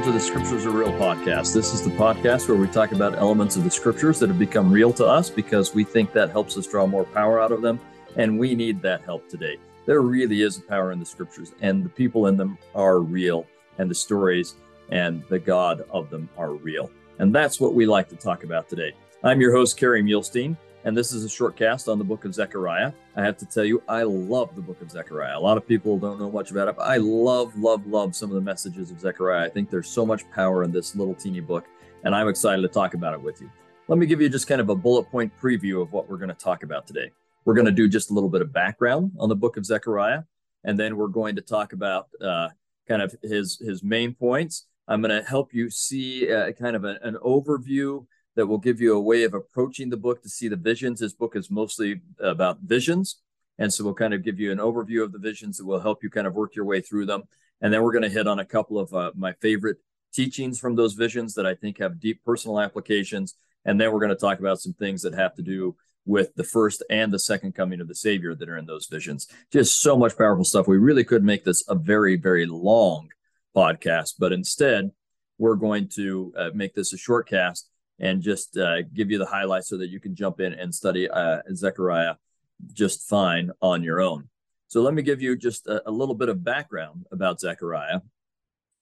welcome to the Scriptures Are Real podcast. This is the podcast where we talk about elements of the Scriptures that have become real to us because we think that helps us draw more power out of them, and we need that help today. There really is a power in the Scriptures, and the people in them are real, and the stories and the God of them are real. And that's what we like to talk about today. I'm your host, Kerry Muhlestein and this is a short cast on the book of Zechariah. I have to tell you, I love the book of Zechariah. A lot of people don't know much about it, but I love, love, love some of the messages of Zechariah. I think there's so much power in this little teeny book, and I'm excited to talk about it with you. Let me give you just kind of a bullet point preview of what we're going to talk about today. We're going to do just a little bit of background on the book of Zechariah, and then we're going to talk about uh, kind of his his main points. I'm going to help you see uh, kind of a, an overview that will give you a way of approaching the book to see the visions. This book is mostly about visions. And so we'll kind of give you an overview of the visions that will help you kind of work your way through them. And then we're going to hit on a couple of uh, my favorite teachings from those visions that I think have deep personal applications. And then we're going to talk about some things that have to do with the first and the second coming of the Savior that are in those visions. Just so much powerful stuff. We really could make this a very, very long podcast, but instead, we're going to uh, make this a short cast and just uh, give you the highlights so that you can jump in and study uh, Zechariah just fine on your own. So let me give you just a, a, little bit of background about Zechariah.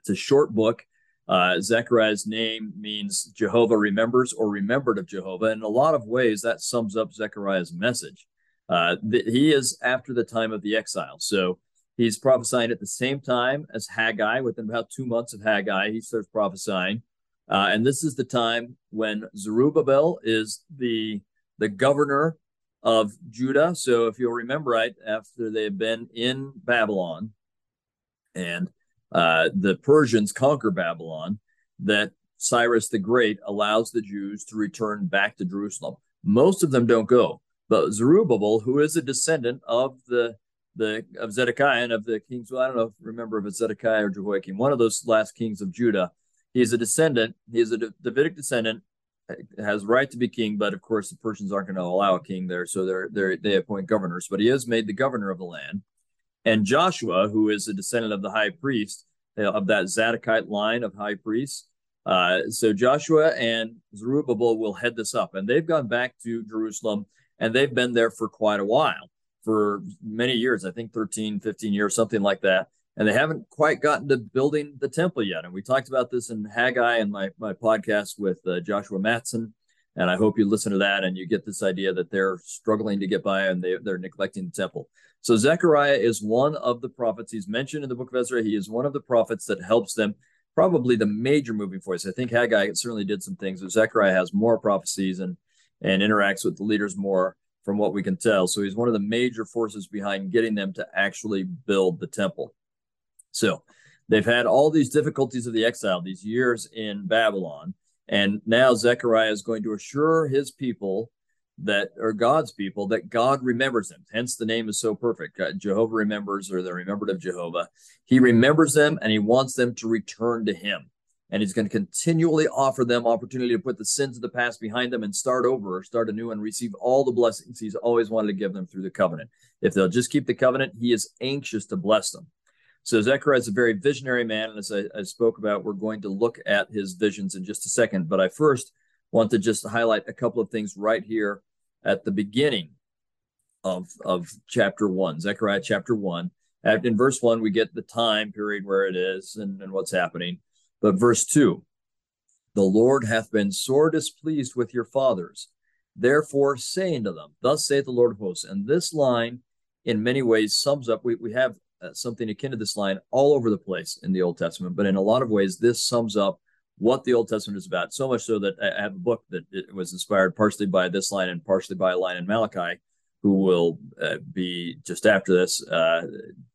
It's a short book. Uh, Zechariah's name means Jehovah remembers or remembered of Jehovah. In a lot of ways, that sums up Zechariah's message. Uh, the, he is after the time of the exile. So he's prophesying at the same time as Haggai. Within about two months of Haggai, he starts prophesying. Uh, and this is the time when Zerubbabel is the the governor of Judah. So if you'll remember right, after they've been in Babylon and uh, the Persians conquer Babylon, that Cyrus the Great allows the Jews to return back to Jerusalem. Most of them don't go, but Zerubbabel, who is a descendant of the the of Zedekiah and of the kings, well, I don't know, if, remember if it's Zedekiah or Jehoiakim, one of those last kings of Judah, He's a descendant. He is a Davidic descendant, has right to be king, but of course the Persians aren't going to allow a king there, so they're they're, they appoint governors. But he is made the governor of the land. And Joshua, who is a descendant of the high priest of that Zadokite line of high priests, uh, so Joshua and Zerubbabel will head this up, and they've gone back to Jerusalem, and they've been there for quite a while, for many years, I think 13, 15 years, something like that and they haven't quite gotten to building the temple yet. And we talked about this in Haggai and my my podcast with uh, Joshua Matson. And I hope you listen to that and you get this idea that they're struggling to get by and they, they're neglecting the temple. So Zechariah is one of the prophets. He's mentioned in the book of Ezra. He is one of the prophets that helps them, probably the major moving force. I think Haggai certainly did some things, but Zechariah has more prophecies and and interacts with the leaders more from what we can tell. So he's one of the major forces behind getting them to actually build the temple. So they've had all these difficulties of the exile, these years in Babylon. And now Zechariah is going to assure his people that are God's people that God remembers them. Hence the name is so perfect. Jehovah remembers, or they're remembered of Jehovah. He remembers them and he wants them to return to him. And he's going to continually offer them opportunity to put the sins of the past behind them and start over or start anew and receive all the blessings he's always wanted to give them through the covenant. If they'll just keep the covenant, he is anxious to bless them. So Zechariah is a very visionary man. And as I, I, spoke about, we're going to look at his visions in just a second. But I first want to just highlight a couple of things right here at the beginning of, of chapter one, Zechariah chapter one. In verse one, we get the time period where it is and, and what's happening. But verse two, the Lord hath been sore displeased with your fathers. Therefore, saying to them, Thus saith the Lord of hosts. And this line, in many ways, sums up. We, we have uh, something akin to this line all over the place in the Old Testament. But in a lot of ways, this sums up what the Old Testament is about. So much so that I have a book that was inspired partially by this line and partially by a line in Malachi, who will uh, be just after this. Uh,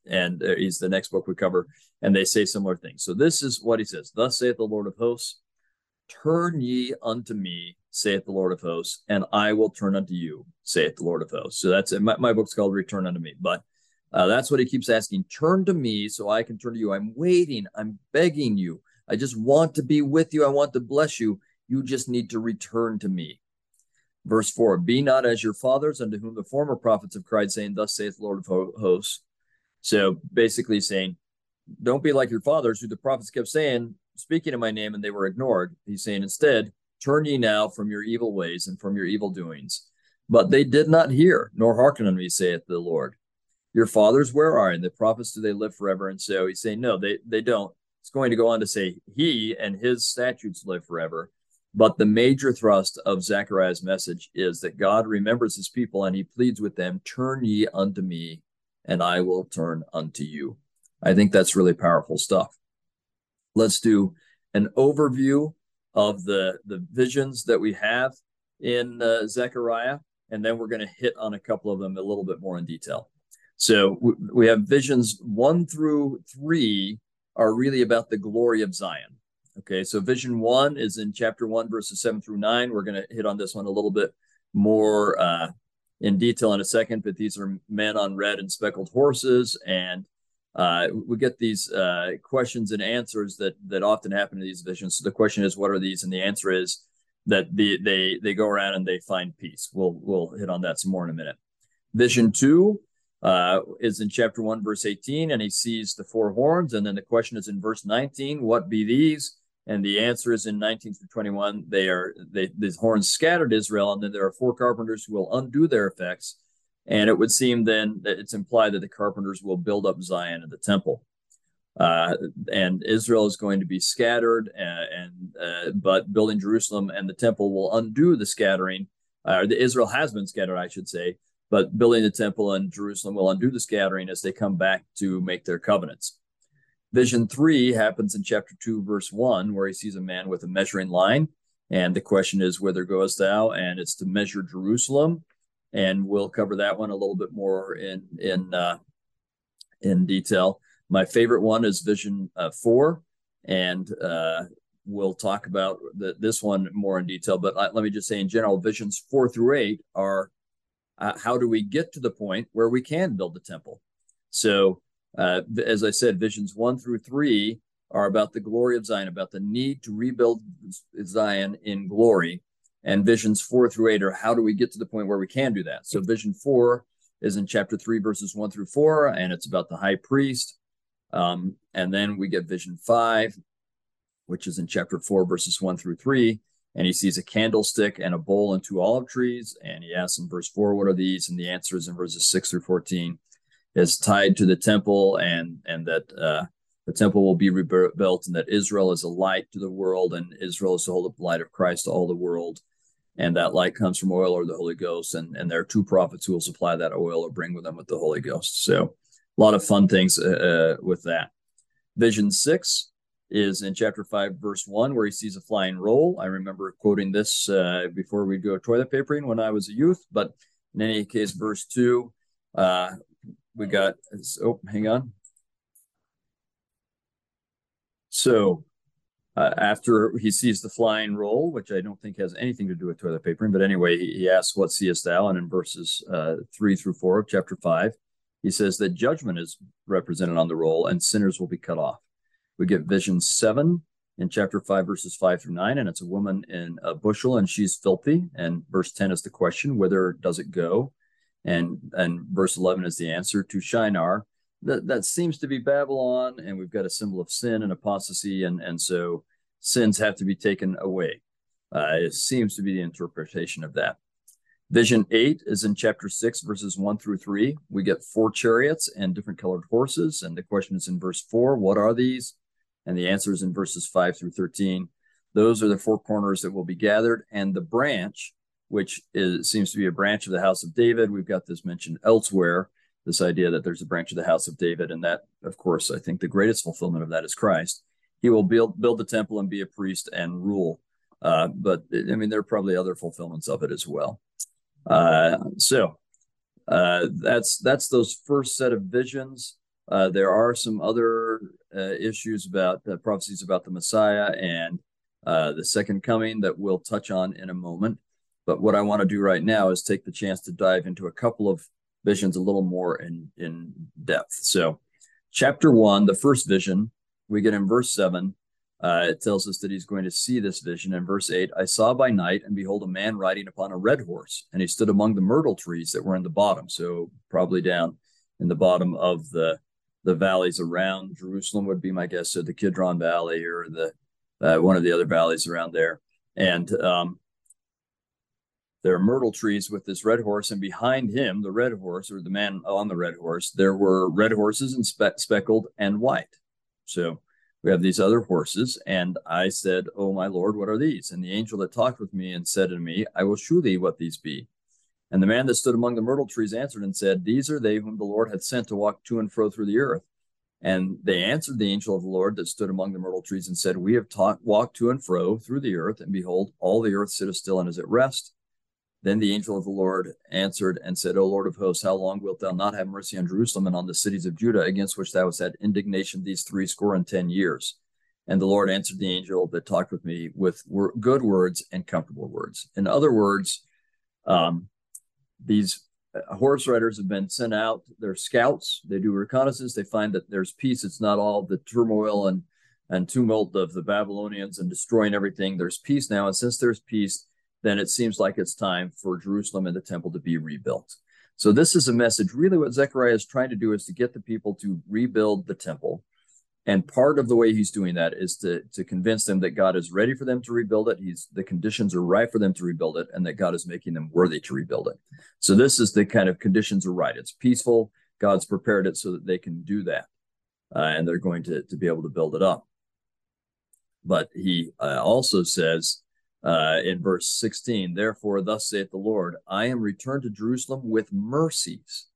and uh, he's the next book we cover. And they say similar things. So this is what he says Thus saith the Lord of hosts, Turn ye unto me, saith the Lord of hosts, and I will turn unto you, saith the Lord of hosts. So that's my, my book's called Return unto me. But uh, that's what he keeps asking. Turn to me so I can turn to you. I'm waiting. I'm begging you. I just want to be with you. I want to bless you. You just need to return to me. Verse 4 Be not as your fathers, unto whom the former prophets have cried, saying, Thus saith the Lord of hosts. So basically saying, Don't be like your fathers, who the prophets kept saying, speaking in my name and they were ignored. He's saying, Instead, turn ye now from your evil ways and from your evil doings. But they did not hear, nor hearken unto me, saith the Lord. Your fathers, where are? And the prophets, do they live forever? And so he's saying, No, they, they don't. It's going to go on to say, He and his statutes live forever. But the major thrust of Zechariah's message is that God remembers his people and he pleads with them, Turn ye unto me, and I will turn unto you. I think that's really powerful stuff. Let's do an overview of the, the visions that we have in uh, Zechariah, and then we're going to hit on a couple of them a little bit more in detail. So we have visions one through three are really about the glory of Zion. Okay, so vision one is in chapter one, verses seven through nine. We're going to hit on this one a little bit more uh, in detail in a second, but these are men on red and speckled horses, and uh, we get these uh, questions and answers that that often happen in these visions. So the question is, what are these? And the answer is that the, they they go around and they find peace. We'll we'll hit on that some more in a minute. Vision two uh, is in chapter one, verse eighteen, and he sees the four horns. And then the question is in verse nineteen, what be these? And the answer is in 19 through 21, they are they these horns scattered Israel, and then there are four carpenters who will undo their effects. And it would seem then that it's implied that the carpenters will build up Zion and the temple. Uh, and Israel is going to be scattered, uh, and uh, but building Jerusalem and the temple will undo the scattering. Uh, the Israel has been scattered, I should say, but building the temple in Jerusalem will undo the scattering as they come back to make their covenants. Vision three happens in chapter two, verse one, where he sees a man with a measuring line. And the question is, whither goest thou? And it's to measure Jerusalem. And we'll cover that one a little bit more in in uh, in detail. My favorite one is Vision uh, four, and uh, we'll talk about the, this one more in detail. But let me just say, in general, Visions four through eight are uh, how do we get to the point where we can build the temple? So uh, as I said, visions one through three are about the glory of Zion, about the need to rebuild Zion in glory. And visions four through eight are how do we get to the point where we can do that? So, vision four is in chapter three, verses one through four, and it's about the high priest. Um, and then we get vision five, which is in chapter four, verses one through three. And he sees a candlestick and a bowl and two olive trees. And he asks in verse four, What are these? And the answer is in verses six through 14 is tied to the temple and and that uh, the temple will be rebuilt and that Israel is a light to the world and Israel is to hold up the light of Christ to all the world. And that light comes from oil or the Holy Ghost. And, and there are two prophets who will supply that oil or bring with them with the Holy Ghost. So a lot of fun things uh, uh, with that. Vision six is in chapter five, verse one, where he sees a flying roll. I remember quoting this uh, before we go toilet papering when I was a youth. But in any case, verse two, uh, we got, oh, hang on. So uh, after he sees the flying roll, which I don't think has anything to do with toilet papering, but anyway, he, he asks, What seest thou? And in verses uh, three through four of chapter five, he says that judgment is represented on the roll and sinners will be cut off. We get vision seven in chapter five, verses five through nine, and it's a woman in a bushel and she's filthy. And verse 10 is the question, Whither does it go? and and verse 11 is the answer to Shinar. That that seems to be Babylon, and we've got a symbol of sin and apostasy, and and so sins have to be taken away. Uh, it seems to be the interpretation of that. Vision eight is in chapter six, verses one through three. We get four chariots and different colored horses, and the question is in verse four: What are these? And the answer is in verses five through thirteen. Those are the four corners that will be gathered, and the branch which is, seems to be a branch of the house of David. We've got this mentioned elsewhere, this idea that there's a branch of the house of David. And that, of course, I think the greatest fulfillment of that is Christ. He will build, build the temple and be a priest and rule. Uh, but I mean, there are probably other fulfillments of it as well. Uh, so uh, that's that's those first set of visions. Uh, there are some other uh, issues about uh, prophecies about the Messiah and the second coming that we'll touch on in a moment. But what I want to do right now is take the chance to dive into a couple of visions a little more in, in depth. So, chapter one, the first vision, we get in verse seven. Uh, it tells us that he's going to see this vision. In verse 8, I saw by night, and behold, a man riding upon a red horse, and he stood among the myrtle trees that were in the bottom. So, probably down in the bottom of the the valleys around Jerusalem would be my guess. So, the Kidron Valley or the uh, one of the other valleys around there. And um, there are myrtle trees with this red horse, and behind him, the red horse or the man on the red horse, there were red horses and spe- speckled and white. So we have these other horses. And I said, Oh, my Lord, what are these? And the angel that talked with me and said to me, I will shew thee what these be. And the man that stood among the myrtle trees answered and said, These are they whom the Lord hath sent to walk to and fro through the earth. And they answered the angel of the Lord that stood among the myrtle trees and said, We have taught, walked to and fro through the earth, and behold, all the earth sitteth still and is at rest. Then the angel of the Lord answered and said, O Lord of hosts, how long wilt thou not have mercy on Jerusalem and on the cities of Judah, against which thou hast had indignation these three score and ten years? And the Lord answered the angel that talked with me with good words and comfortable words. In other words, um, these uh, horse riders have been sent out. They're scouts. They do reconnaissance. They find that there's peace. It's not all the turmoil and and tumult of the Babylonians and destroying everything. There's peace now, and since there's peace, then it seems like it's time for Jerusalem and the temple to be rebuilt. So this is a message. Really, what Zechariah is trying to do is to get the people to rebuild the temple. And part of the way he's doing that is to, to convince them that God is ready for them to rebuild it. He's the conditions are right for them to rebuild it, and that God is making them worthy to rebuild it. So this is the kind of conditions are right. It's peaceful. God's prepared it so that they can do that, uh, and they're going to to be able to build it up. But he uh, also says uh, in verse 16, therefore, thus saith the Lord, I am returned to Jerusalem with mercies.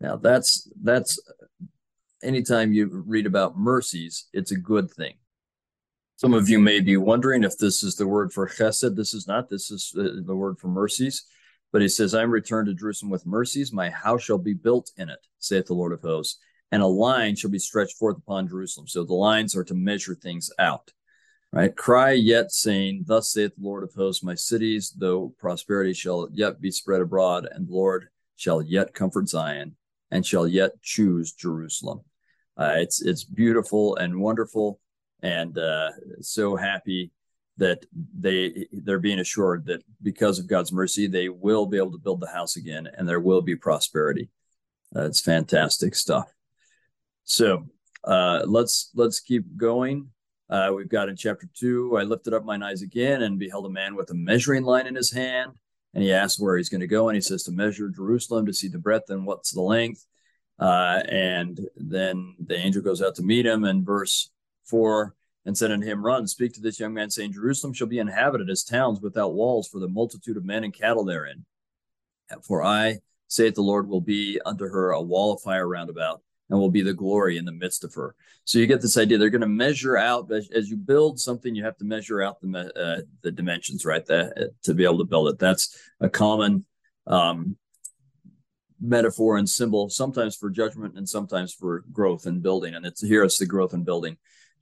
Now that's that's anytime you read about mercies, it's a good thing. Some of you may be wondering if this is the word for chesed. This is not. This is uh, the word for mercies. But he says, I am returned to Jerusalem with mercies. My house shall be built in it, saith the Lord of hosts, and a line shall be stretched forth upon Jerusalem. So the lines are to measure things out right? Cry yet, saying, Thus saith the Lord of hosts, my cities, though prosperity shall yet be spread abroad, and the Lord shall yet comfort Zion, and shall yet choose Jerusalem. Uh, it's it's beautiful and wonderful, and uh, so happy that they they're being assured that because of God's mercy, they will be able to build the house again, and there will be prosperity. Uh, it's fantastic stuff. So uh, let's let's keep going. Uh, we've got in chapter two, I lifted up mine eyes again and beheld a man with a measuring line in his hand. And he asked where he's going to go. And he says to measure Jerusalem to see the breadth and what's the length. Uh, and then the angel goes out to meet him in verse four and said unto him, Run, speak to this young man, saying, Jerusalem shall be inhabited as towns without walls for the multitude of men and cattle therein. For I, saith the Lord, will be unto her a wall of fire round about and will be the glory in the midst of her. So you get this idea. They're going to measure out as, as, you build something. You have to measure out the uh, the dimensions, right? That, to be able to build it. That's a common um, metaphor and symbol, sometimes for judgment and sometimes for growth and building. And it's here. It's the growth and building.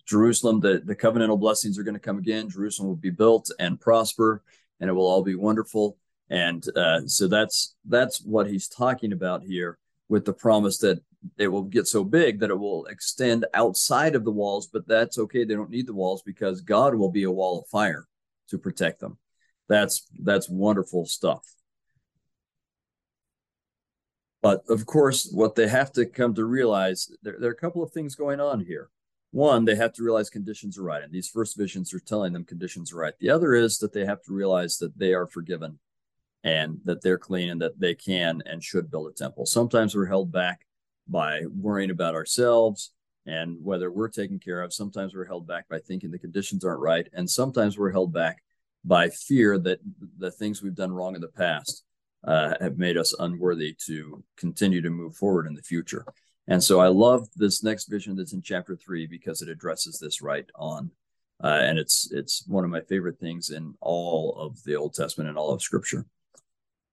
Jerusalem, the the covenantal blessings are going to come again. Jerusalem will be built and prosper, and it will all be wonderful. And uh, so that's that's what he's talking about here with the promise that it will get so big that it will extend outside of the walls, but that's okay. They don't need the walls because God will be a wall of fire to protect them. That's that's wonderful stuff. But of course, what they have to come to realize there, there are a couple of things going on here. One, they have to realize conditions are right, and these first visions are telling them conditions are right. The other is that they have to realize that they are forgiven and that they're clean and that they can and should build a temple. Sometimes we're held back by worrying about ourselves and whether we're taken care of. Sometimes we're held back by thinking the conditions aren't right. And sometimes we're held back by fear that the things we've done wrong in the past uh, have made us unworthy to continue to move forward in the future. And so I love this next vision that's in chapter three because it addresses this right on. Uh, and it's it's one of my favorite things in all of the Old Testament and all of Scripture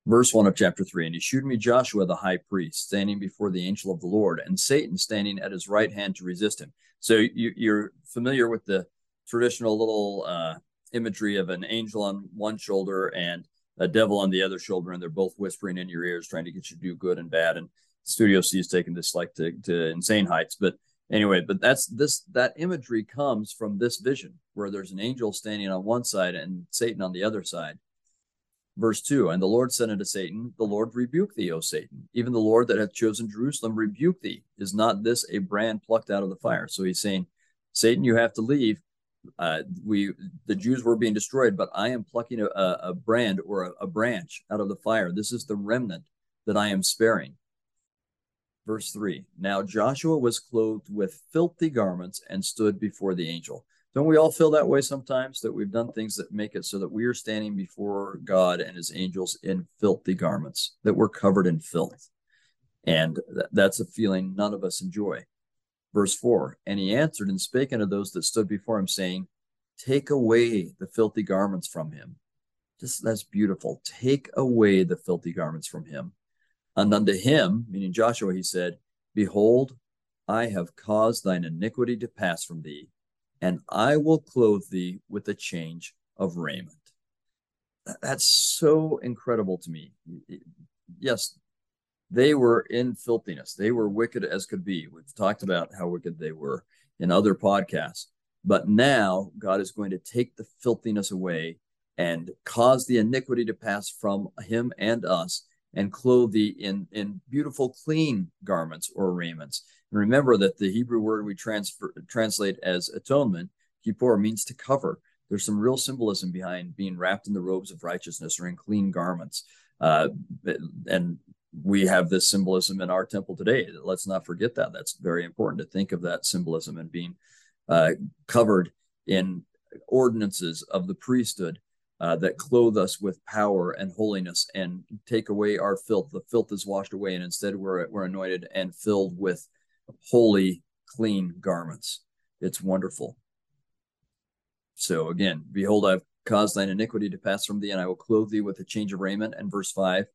verse 1 of chapter 3 and he shewed me joshua the high priest standing before the angel of the lord and satan standing at his right hand to resist him so you, are familiar with the traditional little uh, imagery of an angel on one shoulder and a devil on the other shoulder and they're both whispering in your ears trying to get you to do good and bad and studio c is taking this like to, to insane heights but anyway but that's this that imagery comes from this vision where there's an angel standing on one side and satan on the other side Verse 2 And the Lord said unto Satan, The Lord rebuke thee, O Satan. Even the Lord that hath chosen Jerusalem rebuke thee. Is not this a brand plucked out of the fire? So he's saying, Satan, you have to leave. Uh, we the Jews were being destroyed, but I am plucking a, a brand or a, a branch out of the fire. This is the remnant that I am sparing. Verse 3 Now Joshua was clothed with filthy garments and stood before the angel. Don't we all feel that way sometimes that we've done things that make it so that we are standing before God and his angels in filthy garments, that we're covered in filth? And th- that's a feeling none of us enjoy. Verse 4 And he answered and spake unto those that stood before him, saying, Take away the filthy garments from him. Just that's beautiful. Take away the filthy garments from him. And unto him, meaning Joshua, he said, Behold, I have caused thine iniquity to pass from thee, and I will clothe thee with a change of raiment. That's so incredible to me. Yes, they were in filthiness. They were wicked as could be. We've talked about how wicked they were in other podcasts. But now God is going to take the filthiness away and cause the iniquity to pass from him and us and clothe thee in, in beautiful, clean garments or raiments. And remember that the Hebrew word we transfer, translate as atonement, kippur, means to cover. There's some real symbolism behind being wrapped in the robes of righteousness or in clean garments. Uh, and we have this symbolism in our temple today. Let's not forget that. That's very important to think of that symbolism and being uh, covered in ordinances of the priesthood uh, that clothe us with power and holiness and take away our filth. The filth is washed away, and instead we're, we're anointed and filled with holy, clean garments. It's wonderful. So again, behold, I've caused thine iniquity to pass from thee, and I will clothe thee with a change of raiment. And verse 5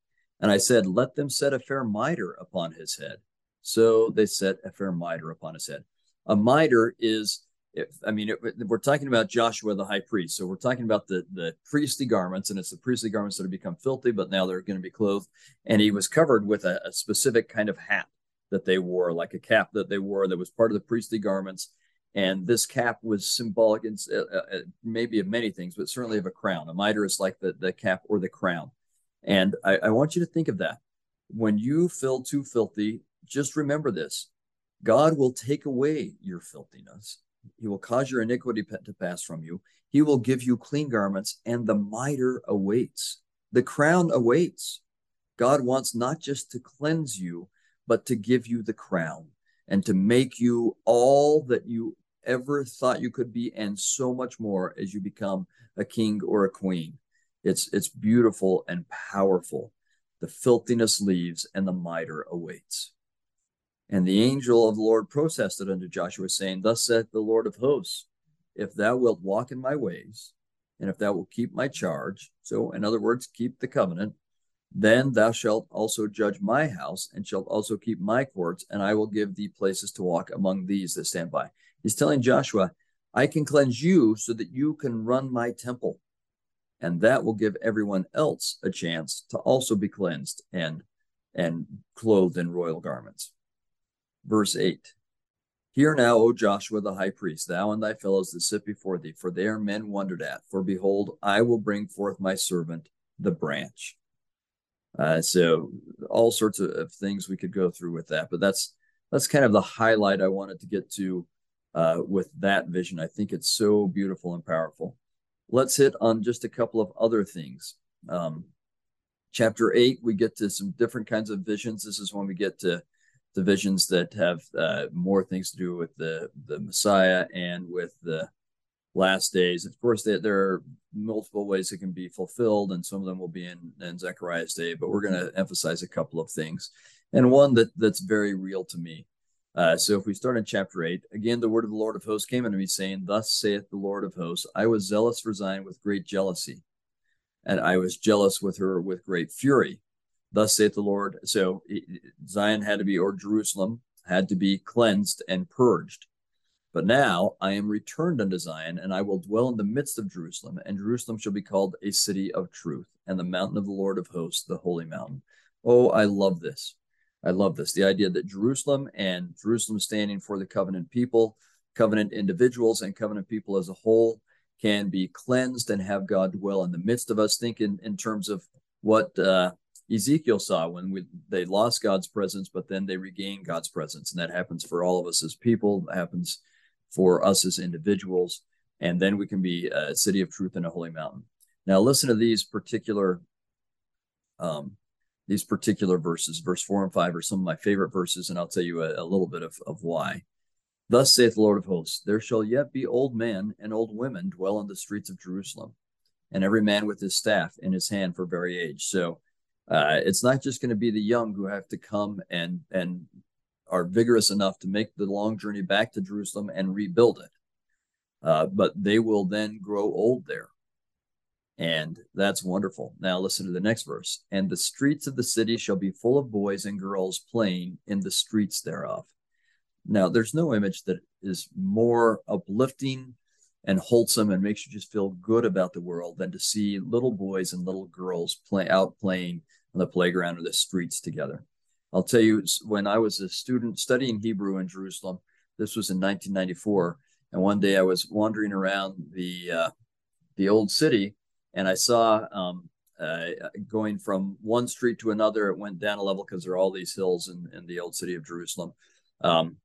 and I said, Let them set a fair mitre upon his head. So they set a fair mitre upon his head. A mitre is, if, I mean, it, we're talking about Joshua the high priest. So we're talking about the, the priestly garments, and it's the priestly garments that have become filthy, but now they're going to be clothed. And he was covered with a, a specific kind of hat that they wore, like a cap that they wore that was part of the priestly garments. And this cap was symbolic, in, uh, uh, maybe of many things, but certainly of a crown. A mitre is like the, the cap or the crown. And I, I want you to think of that. When you feel too filthy, just remember this God will take away your filthiness. He will cause your iniquity to pass from you. He will give you clean garments, and the mitre awaits. The crown awaits. God wants not just to cleanse you, but to give you the crown and to make you all that you ever thought you could be, and so much more as you become a king or a queen. It's it's beautiful and powerful. The filthiness leaves and the mitre awaits. And the angel of the Lord protested unto Joshua, saying, Thus saith the Lord of hosts, if thou wilt walk in my ways, and if thou wilt keep my charge, so in other words, keep the covenant, then thou shalt also judge my house, and shalt also keep my courts, and I will give thee places to walk among these that stand by. He's telling Joshua, I can cleanse you so that you can run my temple and that will give everyone else a chance to also be cleansed and and clothed in royal garments. Verse 8 hear now o joshua the high priest thou and thy fellows that sit before thee for they are men wondered at for behold i will bring forth my servant the branch. Uh, so all sorts of, of, things we could go through with that but that's that's kind of the highlight i wanted to get to uh, with that vision. I think it's so beautiful and powerful let's hit on just a couple of other things. Um, chapter eight, we get to some different kinds of visions. This is when we get to the visions that have uh, more things to do with the the Messiah and with the last days. Of course, they, there are multiple ways it can be fulfilled, and some of them will be in, in Zechariah's day. But we're going to emphasize a couple of things, and one that that's very real to me. Uh, so if we start in chapter 8, again, the word of the Lord of hosts came unto me, saying, Thus saith the Lord of hosts, I was zealous for Zion with great jealousy, and I was jealous with her with great fury. Thus saith the Lord. So Zion had to be, or Jerusalem had to be cleansed and purged. But now I am returned unto Zion, and I will dwell in the midst of Jerusalem, and Jerusalem shall be called a city of truth, and the mountain of the Lord of hosts, the holy mountain. Oh, I love this. I love this. The idea that Jerusalem and Jerusalem standing for the covenant people, covenant individuals, and covenant people as a whole can be cleansed and have God dwell in the midst of us. Think in, in terms of what uh, Ezekiel saw when we, they lost God's presence, but then they regained God's presence. And that happens for all of us as people, happens for us as individuals. and then we can be a city of truth and a holy mountain. Now, listen to these particular um, these particular verses. Verse four and five are some of my favorite verses, and I'll tell you a, a little bit of, of why. Thus saith the Lord of hosts, there shall yet be old men and old women dwell in the streets of Jerusalem, and every man with his staff in his hand for very age. So uh, it's not just going to be the young who have to come and and are vigorous enough to make the long journey back to Jerusalem and rebuild it. Uh, but they will then grow old there. And that's wonderful. Now, listen to the next verse. And the streets of the city shall be full of boys and girls playing in the streets thereof. Now, there's no image that is more uplifting and wholesome and makes you just feel good about the world than to see little boys and little girls play out playing on the playground or the streets together. I'll tell you, when I was a student studying Hebrew in Jerusalem, this was in 1994, and one day I was wandering around the uh, the old city, and I saw um, uh, going from one street to another. It went down a level because there are all these hills in, in the old city of Jerusalem. Um,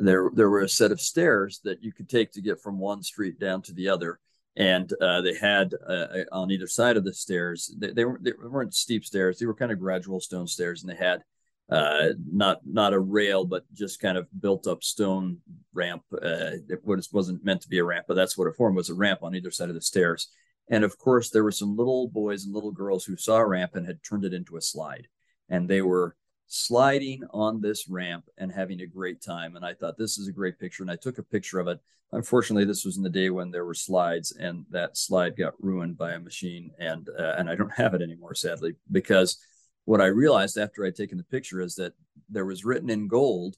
there, there were a set of stairs that you could take to get from one street down to the other, and uh, they had uh, on either side of the stairs. They, they, were, they weren't steep stairs; they were kind of gradual stone stairs, and they had uh, not not a rail, but just kind of built up stone ramp. Uh, it wasn't meant to be a ramp, but that's what it formed was a ramp on either side of the stairs. And of course, there were some little boys and little girls who saw a ramp and had turned it into a slide, and they were sliding on this ramp and having a great time. And I thought this is a great picture, and I took a picture of it. Unfortunately, this was in the day when there were slides, and that slide got ruined by a machine, and uh, and I don't have it anymore, sadly, because what I realized after I'd taken the picture is that there was written in gold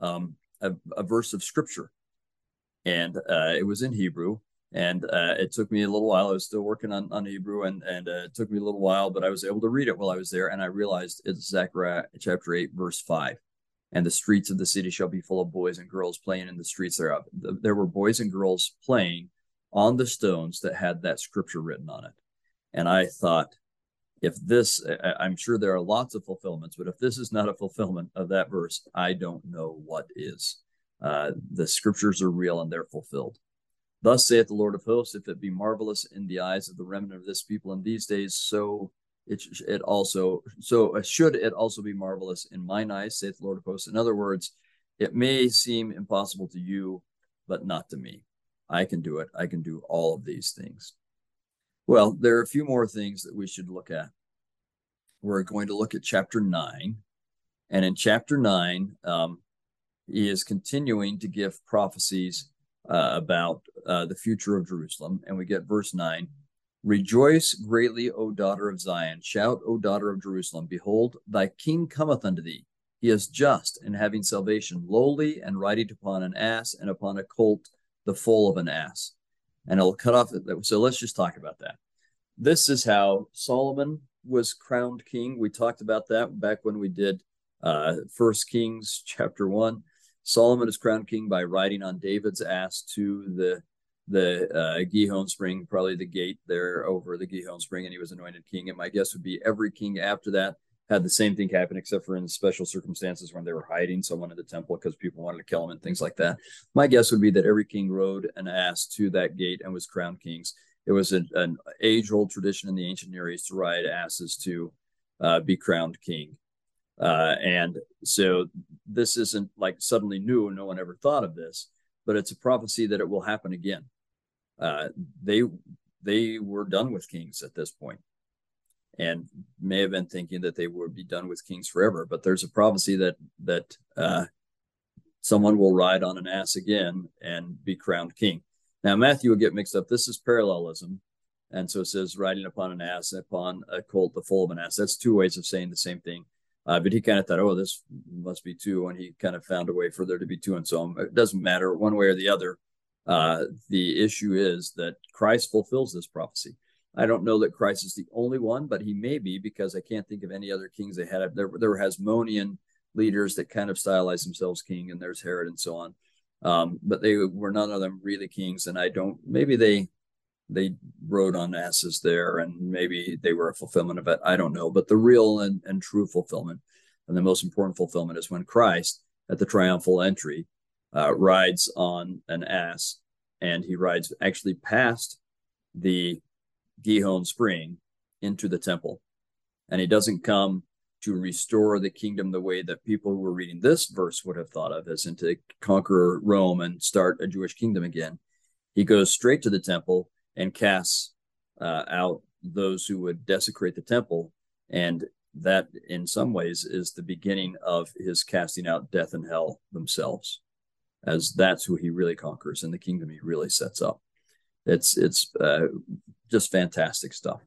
um, a, a, verse of scripture, and uh, it was in Hebrew. And uh, it took me a little while. I was still working on, on Hebrew, and and uh, it took me a little while, but I was able to read it while I was there. And I realized it's Zechariah chapter eight, verse five. And the streets of the city shall be full of boys and girls playing in the streets thereof. There were boys and girls playing on the stones that had that scripture written on it. And I thought, if this, I'm sure there are lots of fulfillments, but if this is not a fulfillment of that verse, I don't know what is. Uh, the scriptures are real and they're fulfilled. Thus saith the Lord of hosts, if it be marvelous in the eyes of the remnant of this people in these days, so it, it also, so uh, should it also be marvelous in mine eyes, saith the Lord of hosts. In other words, it may seem impossible to you, but not to me. I can do it. I can do all of these things. Well, there are a few more things that we should look at. We're going to look at chapter nine. And in chapter nine, um, he is continuing to give prophecies uh, about uh, the future of Jerusalem. And we get verse nine Rejoice greatly, O daughter of Zion. Shout, O daughter of Jerusalem. Behold, thy king cometh unto thee. He is just and having salvation, lowly and riding upon an ass and upon a colt, the foal of an ass and it'll cut off. So let's just talk about that. This is how Solomon was crowned king. We talked about that back when we did uh, First Kings chapter one. Solomon is crowned king by riding on David's ass to the the uh, Gihon spring, probably the gate there over the Gihon spring, and he was anointed king. And my guess would be every king after that had the same thing happen, except for in special circumstances when they were hiding someone in the temple because people wanted to kill him and things like that. My guess would be that every king rode an ass to that gate and was crowned kings. It was a, an age old tradition in the ancient Near East to ride asses to uh, be crowned king. Uh, and so this isn't like suddenly new, and no one ever thought of this, but it's a prophecy that it will happen again. Uh, they they were done with kings at this point and may have been thinking that they would be done with kings forever. But there's a prophecy that that uh, someone will ride on an ass again and be crowned king. Now Matthew will get mixed up. This is parallelism, and so it says riding upon an ass, upon a colt, the foal of an ass. That's two ways of saying the same thing. Uh, but he kind of thought, oh, this must be two, and he kind of found a way for there to be two and so on. It doesn't matter one way or the other. Uh, the issue is that Christ fulfills this prophecy. I don't know that Christ is the only one, but he may be because I can't think of any other kings they had. There, there were Hasmonean leaders that kind of stylized themselves king, and there's Herod and so on. Um, but they were none of them really kings, and I don't. Maybe they they rode on asses there, and maybe they were a fulfillment of it. I don't know. But the real and, and true fulfillment, and the most important fulfillment, is when Christ at the triumphal entry uh, rides on an ass and he rides actually past the Gihon spring into the temple. And he doesn't come to restore the kingdom the way that people who were reading this verse would have thought of, as in to conquer Rome and start a Jewish kingdom again. He goes straight to the temple and casts uh, out those who would desecrate the temple. And that, in some ways, is the beginning of his casting out death and hell themselves, as that's who he really conquers and the kingdom he really sets up. It's it's uh, just fantastic stuff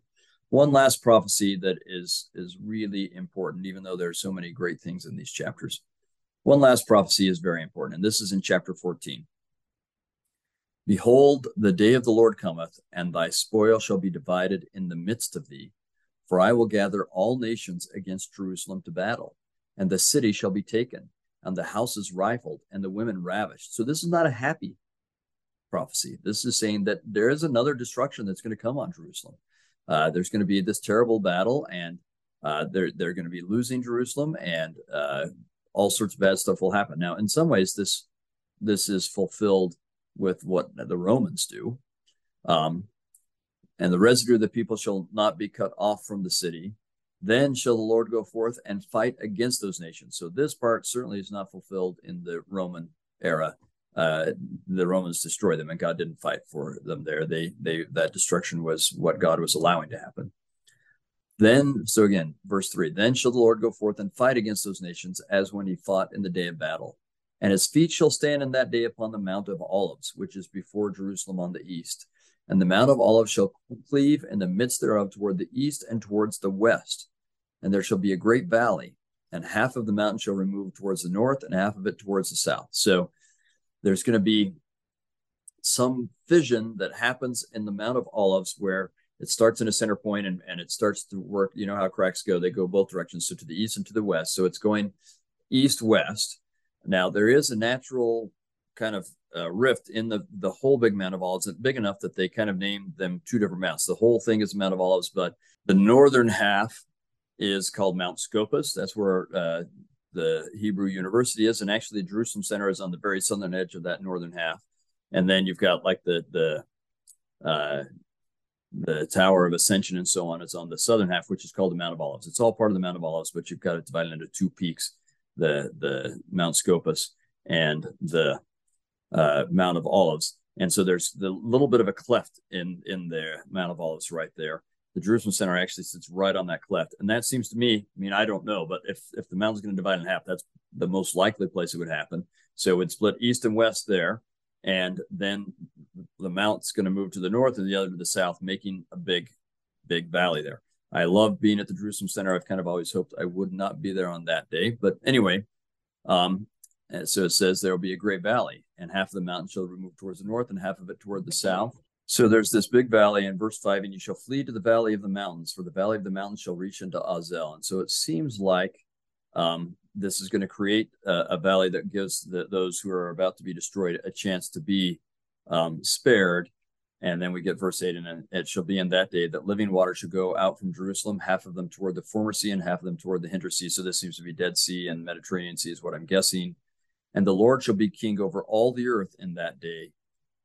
one last prophecy that is is really important even though there are so many great things in these chapters one last prophecy is very important and this is in chapter 14 behold the day of the lord cometh and thy spoil shall be divided in the midst of thee. For i will gather all nations against jerusalem to battle and the city shall be taken and the houses rifled and the women ravished. So this is not a happy prophecy. This is saying that there is another destruction that's going to come on jerusalem. Uh, there's going to be this terrible battle, and uh, they're they're going to be losing Jerusalem, and uh, all sorts of bad stuff will happen. Now, in some ways, this this is fulfilled with what the Romans do. Um, and the residue of the people shall not be cut off from the city. Then shall the Lord go forth and fight against those nations. So this part certainly is not fulfilled in the Roman era uh, the Romans destroyed them, and God didn't fight for them there. They they that destruction was what God was allowing to happen. Then, so again, verse three. Then shall the Lord go forth and fight against those nations, as when he fought in the day of battle. And his feet shall stand in that day upon the Mount of Olives, which is before Jerusalem on the east. And the Mount of Olives shall cleave in the midst thereof toward the east and towards the west. And there shall be a great valley, and half of the mountain shall remove towards the north, and half of it towards the south. So there's going to be some fission that happens in the Mount of Olives where it starts in a center point and, and it starts to work. You know how cracks go, they go both directions, so to the east and to the west. So it's going east west. Now, there is a natural kind of uh, rift in the, the whole big Mount of Olives, big enough that they kind of named them two different mounts. The whole thing is Mount of Olives, but the northern half is called Mount Scopus. That's where uh, the Hebrew University is, and actually the Jerusalem Center is on the very southern edge of that northern half. And then you've got like the the uh, the Tower of Ascension and so on. It's on the southern half, which is called the Mount of Olives. It's all part of the Mount of Olives, but you've got it divided into two peaks: the the Mount Scopus and the uh, Mount of Olives. And so there's the little bit of a cleft in in the Mount of Olives right there the Jerusalem Center actually sits right on that cleft. And that seems to me, I mean, I don't know, but if, if the mountain's going to divide in half, that's the most likely place it would happen. So it would split east and west there. And then the mount's going to move to the north and the other to the south, making a big, big valley there. I love being at the Jerusalem Center. I've kind of always hoped I would not be there on that day. But anyway, um, so it says there will be a great valley, and half of the mountain shall remove towards the north and half of it toward the south. So there's this big valley in verse five, and you shall flee to the valley of the mountains, for the valley of the mountains shall reach into Azal. And so it seems like um, this is going to create a, a, valley that gives the, those who are about to be destroyed a chance to be um, spared. And then we get verse 8, and it shall be in that day that living water shall go out from Jerusalem, half of them toward the former sea and half of them toward the hinder sea. So this seems to be Dead Sea and Mediterranean Sea, is what I'm guessing. And the Lord shall be king over all the earth in that day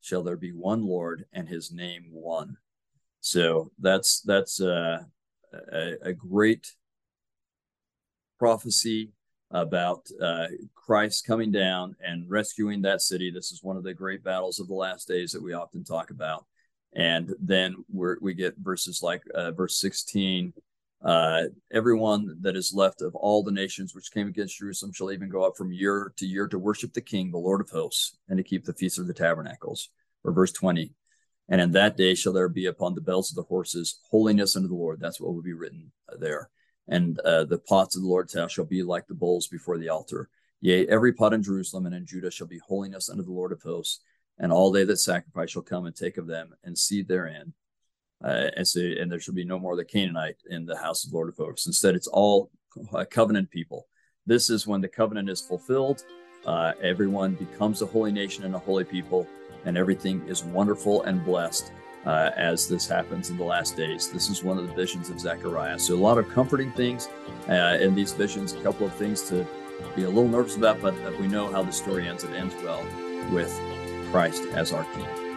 shall there be one Lord and his name one. So that's that's uh, a, a great prophecy about uh, Christ coming down and rescuing that city. This is one of the great battles of the last days that we often talk about. And then we get verses like uh, verse 16 uh, everyone that is left of all the nations which came against Jerusalem shall even go up from year to year to worship the King, the Lord of hosts, and to keep the feast of the tabernacles. Or verse 20. And in that day shall there be upon the bells of the horses holiness unto the Lord. That's what will be written there. And uh, the pots of the Lord's house shall be like the bowls before the altar. Yea, every pot in Jerusalem and in Judah shall be holiness unto the Lord of hosts. And all they that sacrifice shall come and take of them and seed therein uh, and say, and there shall be no more the Canaanite in the house of the Lord of hosts. Instead, it's all uh, covenant people. This is when the covenant is fulfilled. Uh, everyone becomes a holy nation and a holy people, and everything is wonderful and blessed uh, as this happens in the last days. This is one of the visions of Zechariah. So, a lot of comforting things uh, in these visions, a couple of things to be a little nervous about, but we know how the story ends. It ends well with Christ as our King.